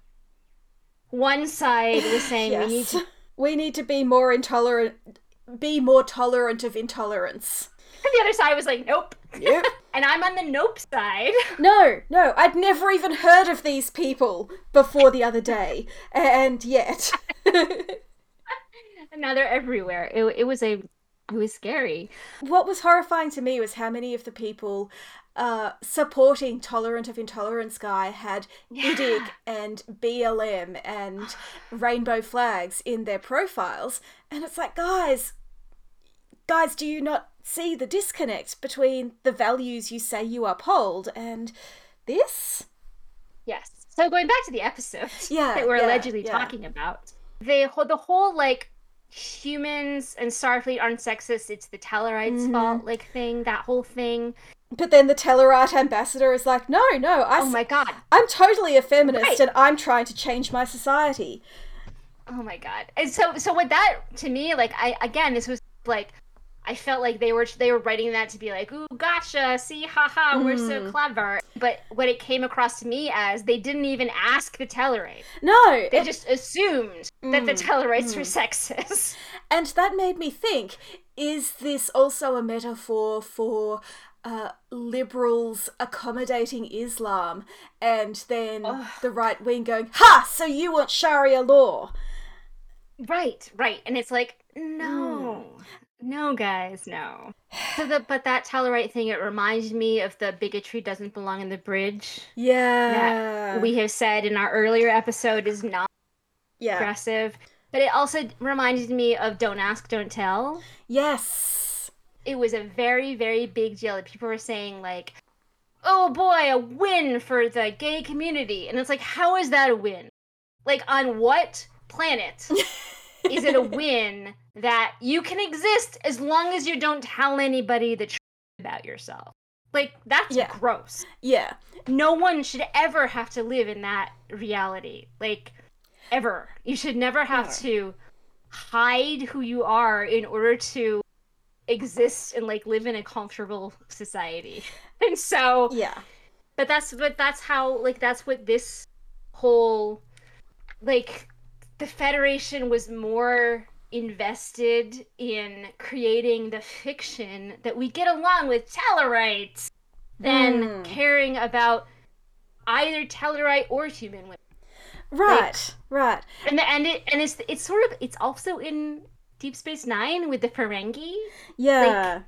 one side was [LAUGHS] saying we need Yes. to, We need to be more intolerant, be more tolerant of intolerance. And the other side was like, nope. Yep. [LAUGHS] And I'm on the nope side. [LAUGHS] No, no, I'd never even heard of these people before the other day, and yet. and [LAUGHS] now they're everywhere. It, it was a, it was scary. what was horrifying to me was how many of the people uh, supporting Tolerant of Intolerance guy had IDIC and BLM and rainbow flags in their profiles. And it's like, guys, guys, do you not see the disconnect between the values you say you uphold and this? Yes. So going back to the episode [LAUGHS] Yeah, that we're yeah, allegedly yeah. talking about, the whole the whole like humans and Starfleet aren't sexist. It's the Tellarites' Mm-hmm. fault, like thing. That whole thing. But then the Tellarite ambassador is like, no, no, I, Oh my god. I'm totally a feminist Right. and I'm trying to change my society. Oh my god. And so so with that to me, like I again, this was like I felt like they were they were writing that to be like, ooh, gotcha, see, haha, we're Mm. so clever. But what it came across to me as they didn't even ask the Tellarite. No, They just assumed that the Mm, Tellarites were sexist. [LAUGHS] And that made me think is this also a metaphor for uh, liberals accommodating Islam and then the right wing going, Ha! So you want Sharia law? Right, right. And it's like, no. No, guys, no. So the but that Tellarite thing, it reminds me of the bigotry doesn't belong in the bridge. Yeah. We have said in our earlier episode is not yeah. aggressive. But it also reminded me of Don't Ask, Don't Tell. Yes. It was a very, very big deal that people were saying, like, oh boy, a win for the gay community. And it's like, how is that a win? Like, on what planet [LAUGHS] is it a win that you can exist as long as you don't tell anybody the truth about yourself? Like, that's Yeah. gross. Yeah. No one should ever have to live in that reality. Like, ever. You should never have No. to hide who you are in order to exist and like live in a comfortable society. [LAUGHS] And so Yeah. but that's but that's how like that's what this whole like the federation was more invested in creating the fiction that we get along with Tellarites than Mm. caring about either Tellarite or human women. Right. right. And the, and it and it's it's sort of it's also in Deep Space Nine with the Ferengi. Yeah.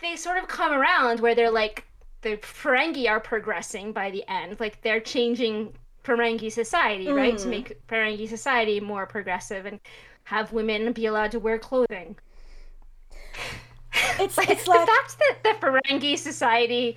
They sort of come around where they're like the Ferengi are progressing by the end, like they're changing Ferengi society, right, to Mm. make Ferengi society more progressive and have women be allowed to wear clothing. [SIGHS] it's [LAUGHS] Like, it's like... the fact that the Ferengi society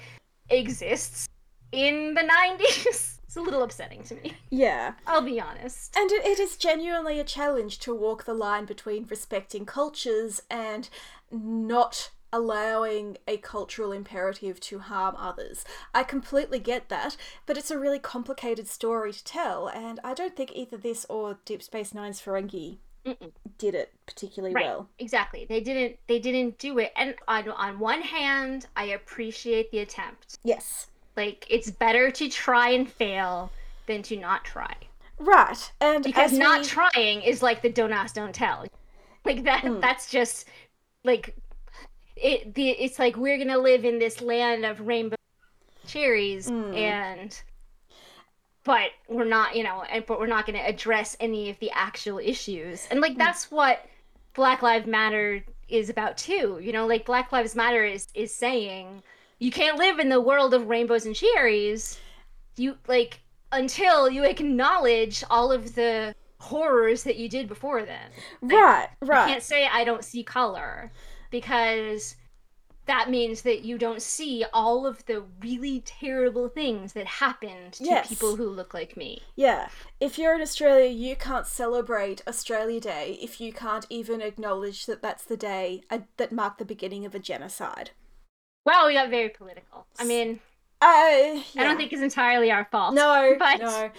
exists in the '90s [LAUGHS] is a little upsetting to me. yeah. I'll be honest. And it, it is genuinely a challenge to walk the line between respecting cultures and not allowing a cultural imperative to harm others. I completely get that, but it's a really complicated story to tell, and I don't think either this or Deep Space Nine's Ferengi Mm-mm. did it particularly Right. well. Exactly. They didn't they didn't do it. And on on one hand, I appreciate the attempt. Yes. Like it's better to try and fail than to not try. Right. And Because as not we- trying is like the don't ask, don't tell. Like that Mm. that's just like it the it's like we're gonna live in this land of rainbow cherries Mm. and but we're not, you know, and but we're not going to address any of the actual issues. And like hmm. that's what Black Lives Matter is about too. You know, like Black Lives Matter is is saying you can't live in the world of rainbows and cherries. You like until you acknowledge all of the horrors that you did before then. Like, right, right. You can't say I don't see color because that means that you don't see all of the really terrible things that happened to Yes. people who look like me. Yeah, if you're in Australia, you can't celebrate Australia Day if you can't even acknowledge that that's the day uh, that marked the beginning of a genocide. Well, we got very political. I mean, Uh, I don't think it's entirely our fault. No, [LAUGHS] but no.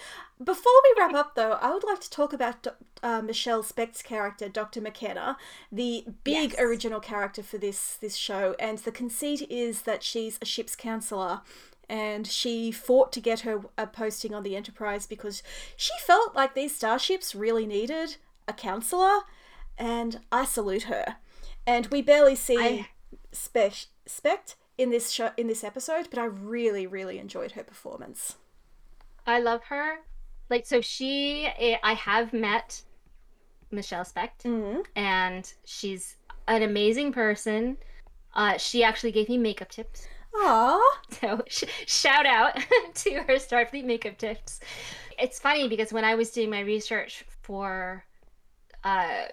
Before we wrap up, though, I would like to talk about uh, Michele Specht's character, Dr. McKenna, the big Yes. original character for this this show, and the conceit is that she's a ship's counselor, and she fought to get her a posting on the Enterprise because she felt like these starships really needed a counselor, and I salute her. And we barely see I- in this show in this episode, but I really, really enjoyed her performance. I love her. Like, so she, I I have met Michele Specht, Mm-hmm. and she's an amazing person. Uh, she actually gave me makeup tips. Aww. [LAUGHS] So sh- shout out [LAUGHS] to her Starfleet makeup tips. It's funny because when I was doing my research for uh,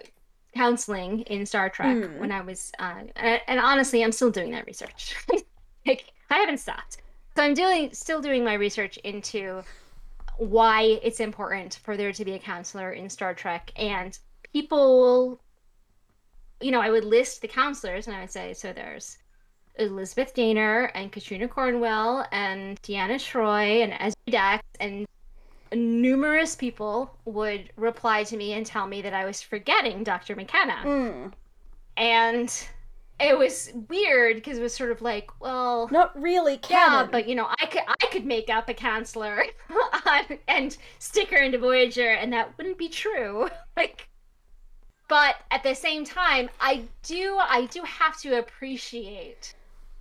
counseling in Star Trek, Mm. when I was, uh, and, and honestly, I'm still doing that research. [LAUGHS] like, I haven't stopped. So I'm doing, still doing my research into why it's important for there to be a counselor in Star Trek, and people, you know, I would list the counselors, and I would say, so there's Elizabeth Dehner and Katrina Cornwell and Deanna Troi and Ezri Dax and numerous people would reply to me and tell me that I was forgetting Dr. McKenna. Mm. And it was weird because it was sort of like, well, Not really yeah, but you know, I could I could make up a counselor [LAUGHS] and stick her into Voyager, and that wouldn't be true. [LAUGHS] like, but at the same time, I do I do have to appreciate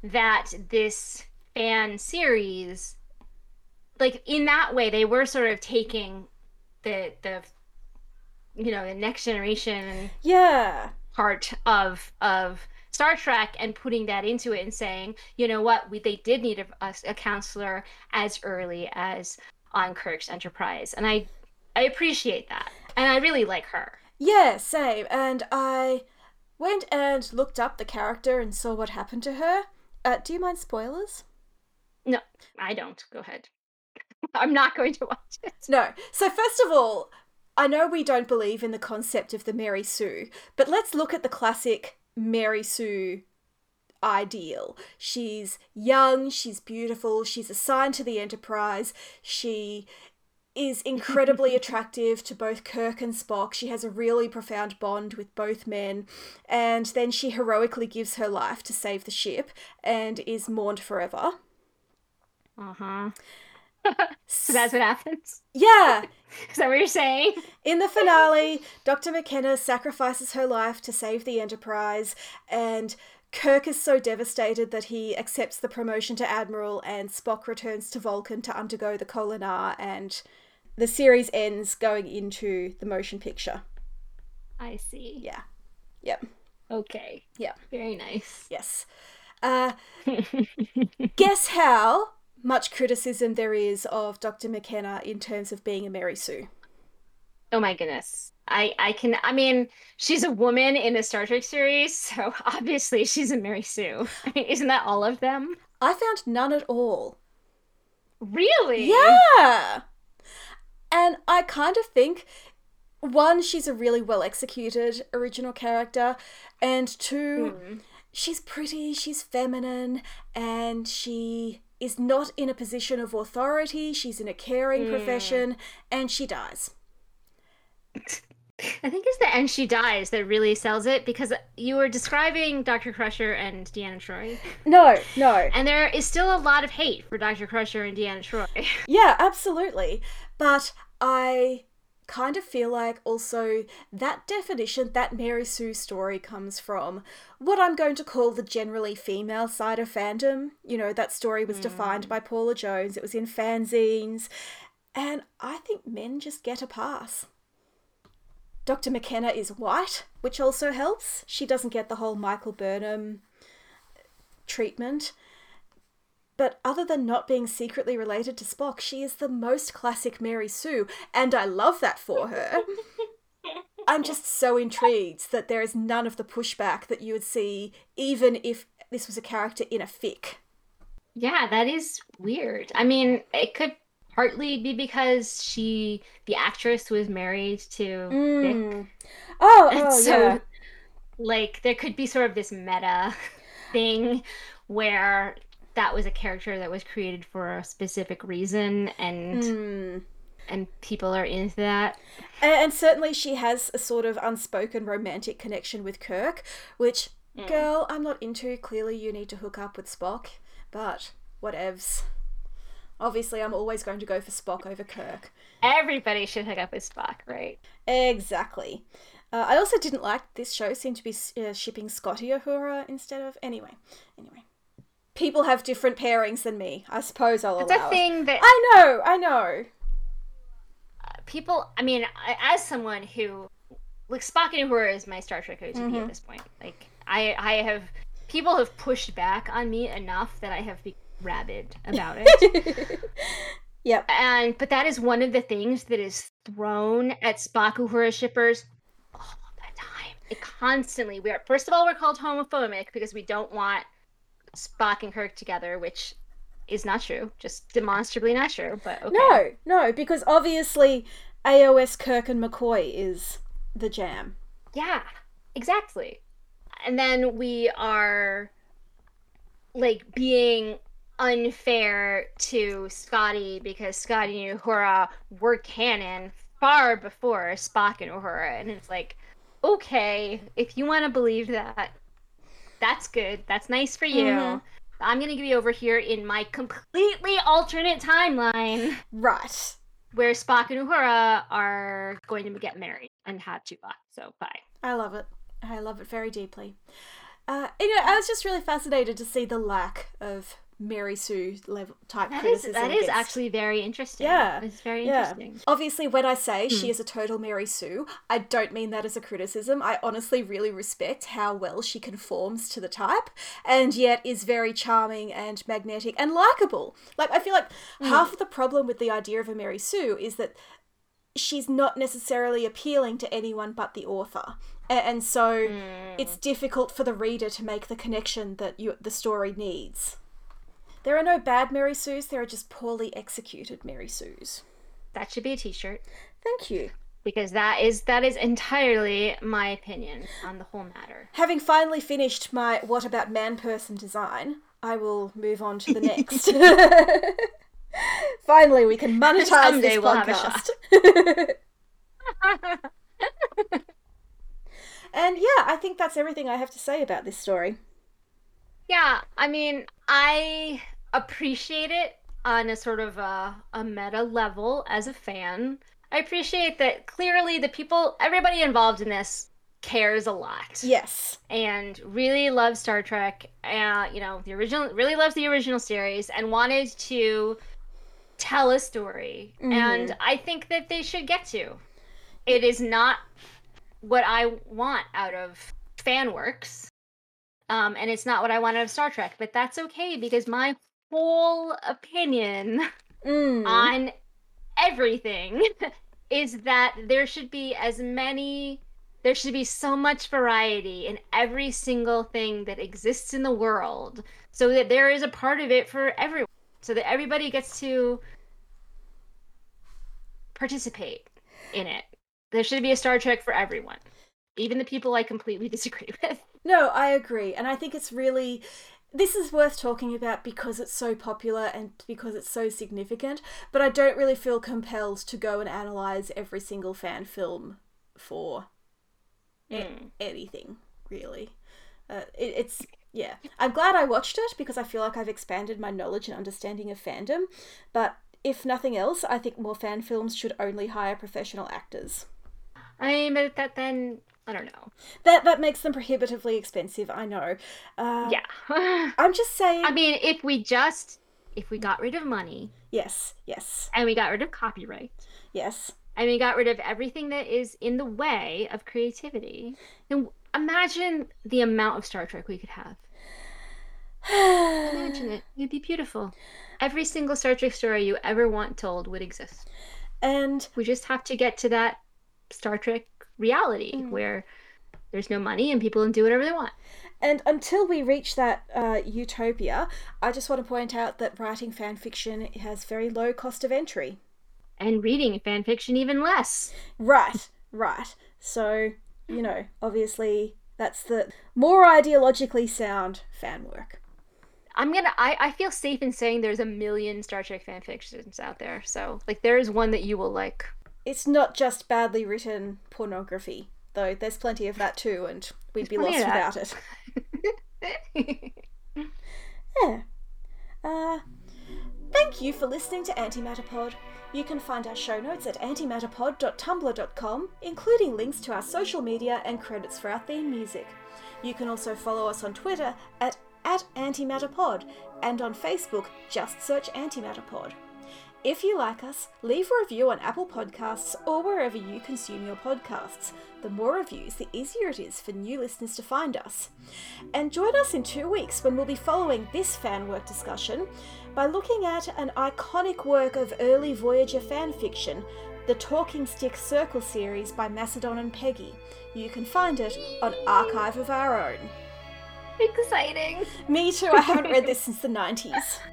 that this fan series, like in that way, they were sort of taking the the you know the next generation yeah. part of of Star Trek and putting that into it and saying, you know what, we they did need a, a, a counselor as early as on Kirk's Enterprise, and I I appreciate that, and I really like her. Yeah, same. And I went and looked up the character and saw what happened to her. Uh, do you mind spoilers? No, I don't. Go ahead. [LAUGHS] I'm not going to watch it. No. So, first of all, I know we don't believe in the concept of the Mary Sue, but let's look at the classic Mary Sue ideal. She's young, she's beautiful, she's assigned to the Enterprise, she is incredibly [LAUGHS] attractive to both Kirk and Spock. She has a really profound bond with both men, and then she heroically gives her life to save the ship and is mourned forever. Uh huh. So [LAUGHS] that's what happens. Yeah, [LAUGHS] Is that what you're saying? In the finale, Dr. McKenna sacrifices her life to save the Enterprise, and Kirk is so devastated that he accepts the promotion to Admiral, and Spock returns to Vulcan to undergo the Kolinahr, and the series ends going into the motion picture. I see. Yeah. Yep. Okay. Yeah. Very nice. Yes. Uh, [LAUGHS] guess how much criticism there is of Dr. McKenna in terms of being a Mary Sue? Oh my goodness. I I can I mean, she's a woman in a Star Trek series, so [LAUGHS] obviously she's a Mary Sue. I mean, isn't that all of them? I found none at all. Really? Yeah. And I kind of think one, she's a really well executed original character, and two, Mm. she's pretty, she's feminine, and she is not in a position of authority. She's in a caring profession, and she dies. I think it's the end she dies that really sells it because you were describing Dr. Crusher and Deanna Troi, No, no. and there is still a lot of hate for Dr. Crusher and Deanna Troi. [LAUGHS] Yeah, absolutely. But I kind of feel like also that definition, that Mary Sue story comes from what I'm going to call the generally female side of fandom. You know, that story was defined by mm. Paula Jones, it was in fanzines. And I think men just get a pass. Dr. McKenna is white, which also helps. She doesn't get the whole Michael Burnham treatment. But other than not being secretly related to Spock, she is the most classic Mary Sue, and I love that for her. [LAUGHS] I'm just so intrigued that there is none of the pushback that you would see even if this was a character in a fic. Yeah, that is weird. I mean, it could partly be because she, the actress, was married to mm. Vic. Oh, oh so, yeah. Like, there could be sort of this meta [LAUGHS] thing where that was a character that was created for a specific reason and mm. and people are into that and, and, certainly she has a sort of unspoken romantic connection with kirk which mm. girl i'm not into clearly you need to hook up with spock but whatevs obviously i'm always going to go for spock over kirk everybody should hook up with spock right exactly uh, I also didn't like this show seemed to be uh, shipping Scotty Uhura instead of anyway. Anyway, people have different pairings than me. I suppose I'll It's a thing it. that I know, I know. people. I mean, as someone who like Spock and Uhura is my Star Trek OTP mm-hmm. at this point. Like I, I have people have pushed back on me enough that I have been rabid about it. [LAUGHS] yep. And but that is one of the things that is thrown at Spock Uhura shippers all the time. It constantly. We are first of all we're called homophobic because we don't want Spock and Kirk together, which is not true, just demonstrably not true. But okay. No, no, because obviously AOS Kirk and McCoy is the jam. Yeah, exactly. And then we are like being unfair to Scotty because Scotty and Uhura were canon far before Spock and Uhura, and it's like, okay, if you want to believe that, that's good. That's nice for you. Mm-hmm. I'm gonna give you over here in my completely alternate timeline. Right. Where Spock and Uhura are going to get married and have Tuvok. So bye. I love it. I love it very deeply. Uh, know, I was just really fascinated to see the lack of Mary Sue level type that criticism. Is, that is actually very interesting. Yeah, it's very yeah. interesting. Obviously, when I say hmm. she is a total Mary Sue, I don't mean that as a criticism. I honestly really respect how well she conforms to the type, and yet is very charming and magnetic and likable. Like I feel like hmm. half of the problem with the idea of a Mary Sue is that she's not necessarily appealing to anyone but the author and so mm. it's difficult for the reader to make the connection that you the story needs there are no bad Mary Sues, there are just poorly executed Mary Sues. That should be a t-shirt. Thank you. Because that is that is entirely my opinion on the whole matter. Having finally finished my what about man person design, I will move on to the [LAUGHS] next. [LAUGHS] finally, we can monetize Someday this we'll podcast. [LAUGHS] and yeah, I think that's everything I have to say about this story. Yeah, I mean, I appreciate it on a sort of a, a meta level as a fan. I appreciate that clearly the people, everybody involved in this cares a lot. Yes. And really loves Star Trek. Uh, you know, the original, really loves the original series and wanted to tell a story. Mm-hmm. And I think that they should get to. It is not what I want out of fan works. Um, and it's not what I want out of Star Trek, but that's okay because my whole opinion mm. on everything [LAUGHS] is that there should be as many there should be so much variety in every single thing that exists in the world so that there is a part of it for everyone so that everybody gets to participate in it there should be a star trek for everyone even the people i completely [LAUGHS] disagree with no i agree and i think it's really this is worth talking about because it's so popular and because it's so significant, but I don't really feel compelled to go and analyze every single fan film for mm. a- hmm. anything, really. Uh, it, it's yeah. I'm glad I watched it because I feel like I've expanded my knowledge and understanding of fandom, but if nothing else, I think more fan films should only hire professional actors. I mean, but that then I don't know. That that makes them prohibitively expensive. I know. Uh, yeah. [LAUGHS] I'm just saying. I mean, if we just if we got rid of money Yes, yes, and we got rid of copyright yes. and we got rid of everything that is in the way of creativity, then imagine the amount of Star Trek we could have. [SIGHS] Imagine it. It'd be beautiful. Every single Star Trek story you ever want told would exist. And We just have to get to that Star Trek reality Mm. where there's no money and people can do whatever they want. and until we reach that uh, utopia, I just want to point out that writing fan fiction has very low cost of entry. And reading fan fiction even less. Right, right. So, you know, obviously that's the more ideologically sound fan work. I'm gonna I, I feel safe in saying there's a million Star Trek fan fictions out there. So like there is one that you will like. It's not just badly written pornography, though there's plenty of that too, and we'd be lost without it. [LAUGHS] Yeah. Uh, thank you for listening to Antimatterpod. You can find our show notes at antimatterpod.tumblr.com, including links to our social media and credits for our theme music. You can also follow us on Twitter at, at antimatterpod and on Facebook, just search Antimatterpod. If you like us, leave a review on Apple Podcasts or wherever you consume your podcasts. The more reviews, the easier it is for new listeners to find us. And join us in two weeks when we'll be following this fan work discussion by looking at an iconic work of early Voyager fan fiction, the Talking Stick Circle series by Macedon and Peggy. You can find it on Archive of Our Own. Exciting. Me too, I haven't read this since the 90s. [LAUGHS]